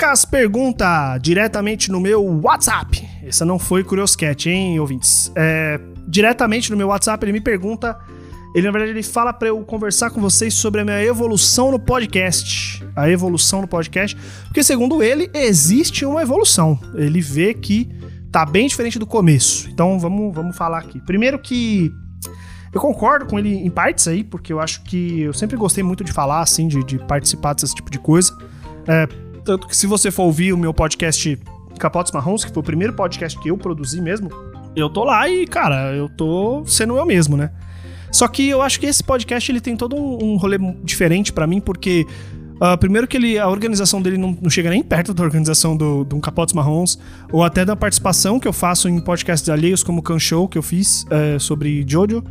Lucas pergunta diretamente no meu WhatsApp. Essa não foi Curioscat, hein, ouvintes? É, diretamente no meu WhatsApp, ele me pergunta. Ele, na verdade, ele fala para eu conversar com vocês sobre a minha evolução no podcast. A evolução no podcast. Porque, segundo ele, existe uma evolução. Ele vê que tá bem diferente do começo. Então, vamos, vamos falar aqui. Primeiro que eu concordo com ele em partes aí, porque eu acho que eu sempre gostei muito de falar, assim, de, de participar desse tipo de coisa. É, tanto que se você for ouvir o meu podcast Capotes Marrons, que foi o primeiro podcast que eu produzi mesmo, eu tô lá e, cara, eu tô sendo eu mesmo, né? Só que eu acho que esse podcast ele tem todo um, rolê diferente para mim, porque Uh, primeiro que ele, a organização dele não, não, chega nem perto da organização do, do Capotes Marrons, ou até da participação que eu faço em podcasts alheios, como o Can Show, que eu fiz é, sobre Jojo.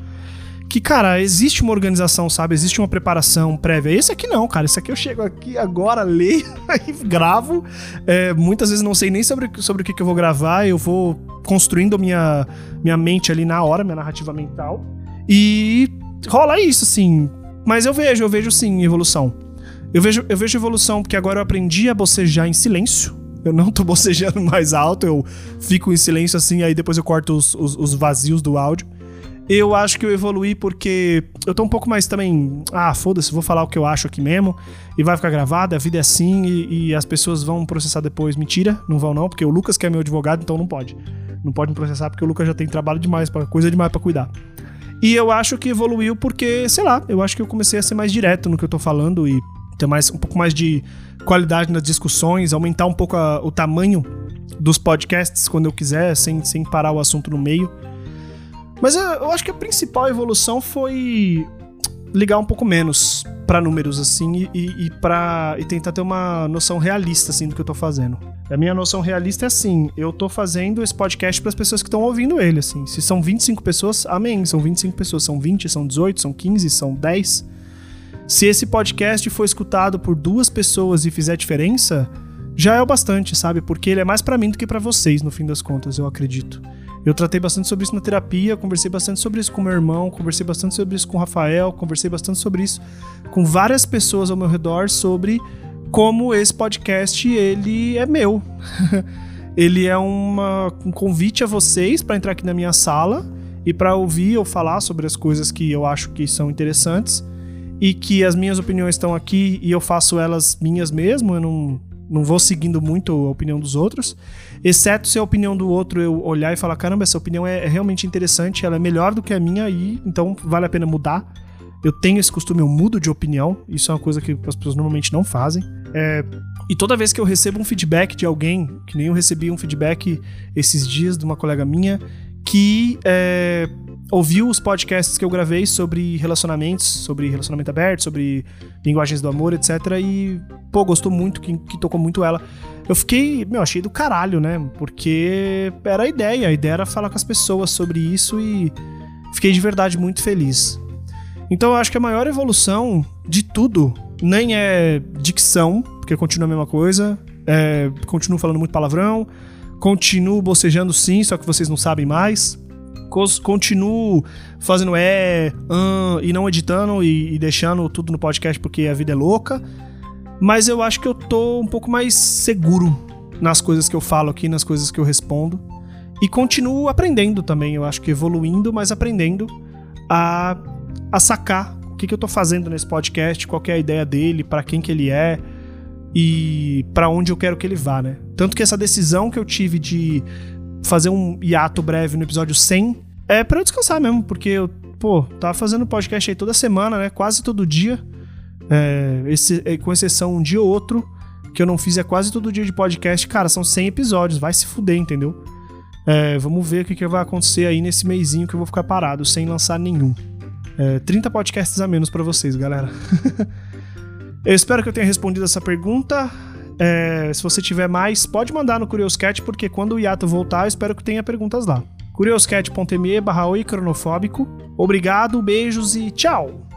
Que, cara, existe uma organização, sabe? Existe uma preparação prévia. Esse aqui não, cara. Esse aqui eu chego aqui agora, leio e gravo. É, muitas vezes não sei nem sobre, sobre o que, que eu vou gravar. Eu vou construindo minha, minha mente ali na hora, minha narrativa mental. E rola isso, assim. Mas eu vejo, eu vejo sim evolução. Eu vejo, eu vejo evolução porque agora eu aprendi a bocejar em silêncio. Eu não tô bocejando mais alto, eu fico em silêncio assim, aí depois eu corto os, os, os vazios do áudio. Eu acho que eu evoluí porque eu tô um pouco mais também. Ah, foda-se, vou falar o que eu acho aqui mesmo. E vai ficar gravado, a vida é assim e, e, as pessoas vão processar depois. Mentira, não vão não, porque o Lucas que é meu advogado, então não pode. Não pode me processar porque o Lucas já tem trabalho demais, pra, coisa demais para cuidar. E eu acho que evoluiu porque, sei lá, eu acho que eu comecei a ser mais direto no que eu tô falando e ter mais, um pouco mais de qualidade nas discussões, aumentar um pouco a, o tamanho dos podcasts quando eu quiser, sem, sem parar o assunto no meio. Mas eu, eu acho que a principal evolução foi ligar um pouco menos para números assim e, e para e tentar ter uma noção realista assim do que eu tô fazendo. A minha noção realista é assim, eu tô fazendo esse podcast para as pessoas que estão ouvindo ele assim. Se são 25 pessoas, amém, são 25 pessoas, são 20, são 18, são 15, são 10. Se esse podcast for escutado por duas pessoas e fizer diferença, já é o bastante, sabe? Porque ele é mais para mim do que para vocês, no fim das contas, eu acredito. Eu tratei bastante sobre isso na terapia, conversei bastante sobre isso com meu irmão, conversei bastante sobre isso com o Rafael, conversei bastante sobre isso com várias pessoas ao meu redor sobre como esse podcast ele é meu. ele é uma, um convite a vocês para entrar aqui na minha sala e para ouvir ou falar sobre as coisas que eu acho que são interessantes e que as minhas opiniões estão aqui e eu faço elas minhas mesmo, eu não, não vou seguindo muito a opinião dos outros, exceto se a opinião do outro eu olhar e falar, caramba, essa opinião é, é realmente interessante, ela é melhor do que a minha e então vale a pena mudar. Eu tenho esse costume, eu mudo de opinião, isso é uma coisa que as pessoas normalmente não fazem. É, e toda vez que eu recebo um feedback de alguém, que nem eu recebi um feedback esses dias de uma colega minha, que é, ouviu os podcasts que eu gravei sobre relacionamentos, sobre relacionamento aberto, sobre linguagens do amor, etc. E, pô, gostou muito, que, que tocou muito ela. Eu fiquei, meu, achei do caralho, né? Porque era a ideia, a ideia era falar com as pessoas sobre isso e fiquei de verdade muito feliz. Então eu acho que a maior evolução de tudo nem é dicção, porque continua a mesma coisa, é, continuo falando muito palavrão, continuo bocejando sim, só que vocês não sabem mais continuo fazendo é, um, e não editando e, e, deixando tudo no podcast porque a vida é louca. Mas eu acho que eu tô um pouco mais seguro nas coisas que eu falo aqui, nas coisas que eu respondo. E continuo aprendendo também, eu acho que evoluindo, mas aprendendo a, a sacar o que, que eu tô fazendo nesse podcast, qual é a ideia dele, para quem que ele é e para onde eu quero que ele vá, né? Tanto que essa decisão que eu tive de fazer um hiato breve no episódio 100 é para eu descansar mesmo, porque eu, pô, tava fazendo podcast aí toda semana, né? Quase todo dia. É, esse, é, com exceção um dia ou outro, que eu não fiz é quase todo dia de podcast. Cara, são 100 episódios, vai se fuder, entendeu? É, vamos ver o que, que vai acontecer aí nesse mêsinho que eu vou ficar parado, sem lançar nenhum. É, 30 podcasts a menos para vocês, galera. eu espero que eu tenha respondido essa pergunta. É, se você tiver mais, pode mandar no Curioscat, porque quando o Iato voltar, eu espero que tenha perguntas lá. curioscat.me barra Obrigado, beijos e tchau!